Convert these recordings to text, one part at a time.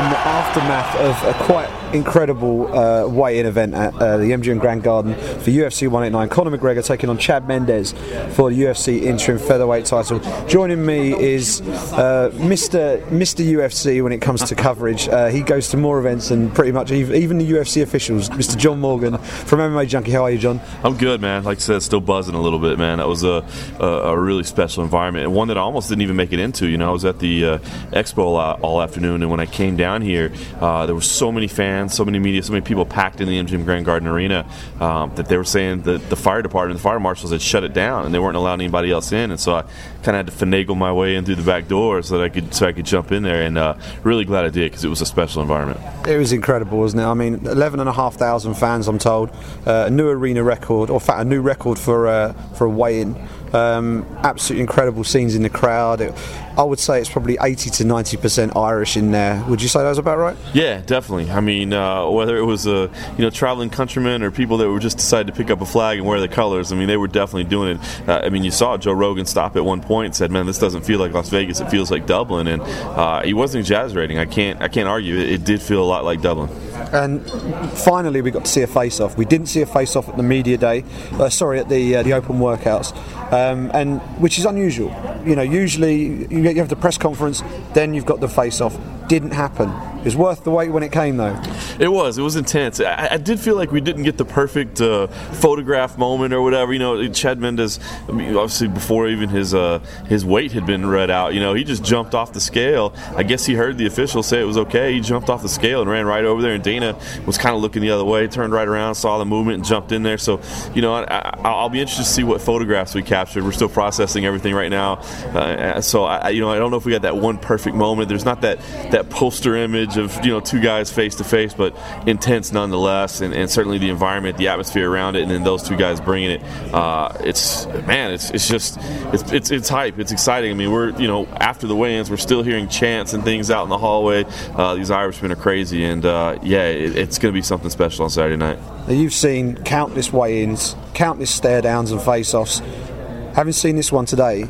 in the aftermath of a quite incredible uh, weigh-in event at uh, the MGM Grand Garden for UFC 189. Conor McGregor taking on Chad Mendes for the UFC interim featherweight title. Joining me is uh, Mr. Mr. UFC when it comes to coverage. Uh, he goes to more events than pretty much even, even the UFC officials. Mr. John Morgan from MMA Junkie. How are you, John? I'm good, man. Like I said, still buzzing a little bit, man. That was a, a, a really special environment and one that I almost didn't even make it into. You know, I was at the uh, expo all, all, afternoon, and when I came down here, uh, there were so many fans, so many media, so many people packed in the MGM Grand Garden Arena um, that they were saying that the fire department, the fire marshals had shut it down, and they weren't allowing anybody else in. And so I kind of had to finagle my way in through the back door so that I could so I could jump in there. And uh, really glad I did because it was a special environment. It was incredible, wasn't it? I mean, 11,500 fans, I'm told, uh, a new arena record, or fact, a new record for uh, for a weigh-in. Um, absolutely incredible scenes in the crowd. It, I would say it's probably 80 to 90 percent Irish in there. Would you say that was about right? Yeah, definitely. I mean, uh, whether it was a you know traveling countrymen or people that were just decided to pick up a flag and wear the colors, I mean, they were definitely doing it. Uh, I mean, you saw Joe Rogan stop at one point and said, "Man, this doesn't feel like Las Vegas. It feels like Dublin." And uh, he wasn't exaggerating. I can't I can't argue. It, it did feel a lot like Dublin. And finally, we got to see a face-off. We didn't see a face-off at the media day. Uh, sorry, at the uh, the open workouts, um, and which is unusual. You know, usually you, you have the press conference, then you've got the face-off. Didn't happen. It was worth the wait when it came, though. It was. It was intense. I, I did feel like we didn't get the perfect uh, photograph moment or whatever. You know, Chad Mendes. I mean, obviously, before even his uh, his weight had been read out, you know, he just jumped off the scale. I guess he heard the official say it was okay. He jumped off the scale and ran right over there. And Dana was kind of looking the other way, turned right around, saw the movement, and jumped in there. So, you know, I, will be interested to see what photographs we captured. We're still processing everything right now. Uh, so, I, you know, I don't know if we got that one perfect moment. There's not that that poster image of you know two guys face to face, but intense nonetheless, and, and, certainly the environment, the atmosphere around it, and then those two guys bringing it. Uh, it's man, it's it's just it's, it's it's hype. It's exciting. I mean, we're you know after the weigh-ins, we're still hearing chants and things out in the hallway. Uh, these Irishmen are crazy, and uh, yeah, it, it's going to be something special on Saturday night. Now you've seen countless weigh-ins, countless stare downs and face-offs. Having seen this one today,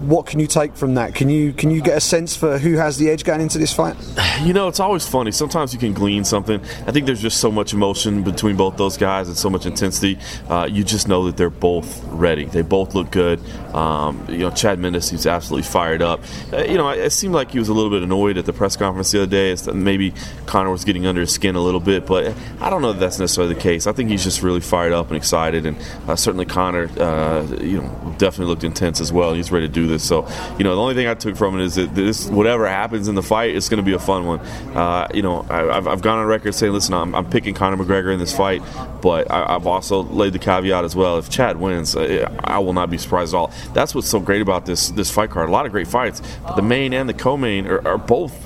what can you take from that? Can you can you get a sense for who has the edge going into this fight? You know, it's always funny. Sometimes you can glean something. I think there's just so much emotion between both those guys and so much intensity. Uh, you just know that they're both ready. They both look good. Um, you know, Chad Mendes, he's absolutely fired up. Uh, you know, it, seemed like he was a little bit annoyed at the press conference the other day. It's maybe Conor was getting under his skin a little bit, but I don't know that that's necessarily the case. I think he's just really fired up and excited, and uh, certainly Conor, uh, you know, definitely looked intense as well. He's ready to do this. So, you know, the only thing I took from it is that this, whatever happens in the fight, it's going to be a fun one. Uh, you know, I, have I've gone on record saying, listen, I'm, I'm, picking Conor McGregor in this fight, but I, have also laid the caveat as well. If Chad wins, I will not be surprised at all. That's what's so great about this this fight card. A lot of great fights, but the main and the co-main are, are both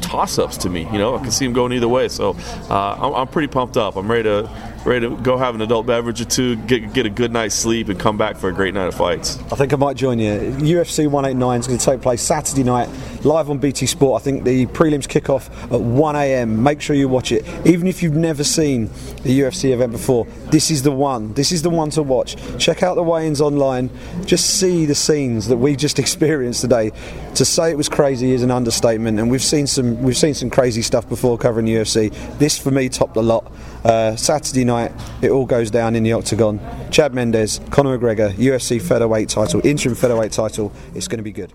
toss-ups to me. You know, I can see them going either way. So uh, I'm, I'm pretty pumped up. I'm ready to ready to go have an adult beverage or two, get, get a good night's sleep, and come back for a great night of fights. I think I might join you. UFC 189 is going to take place Saturday night, live on BT Sport. I think the prelims kick off at 1 a.m. Make sure you watch it. Even if you've never seen the UFC event before, this is the one. This is the one to watch. Check out the weigh-ins online. Just see the scenes that we just experienced today. To say it was crazy is an understatement, and we've seen some we've seen some crazy stuff before covering UFC. This for me topped the lot. Uh, Saturday night, it all goes down in the octagon. Chad Mendes, Conor McGregor, UFC featherweight title, interim featherweight title. It's going to be good.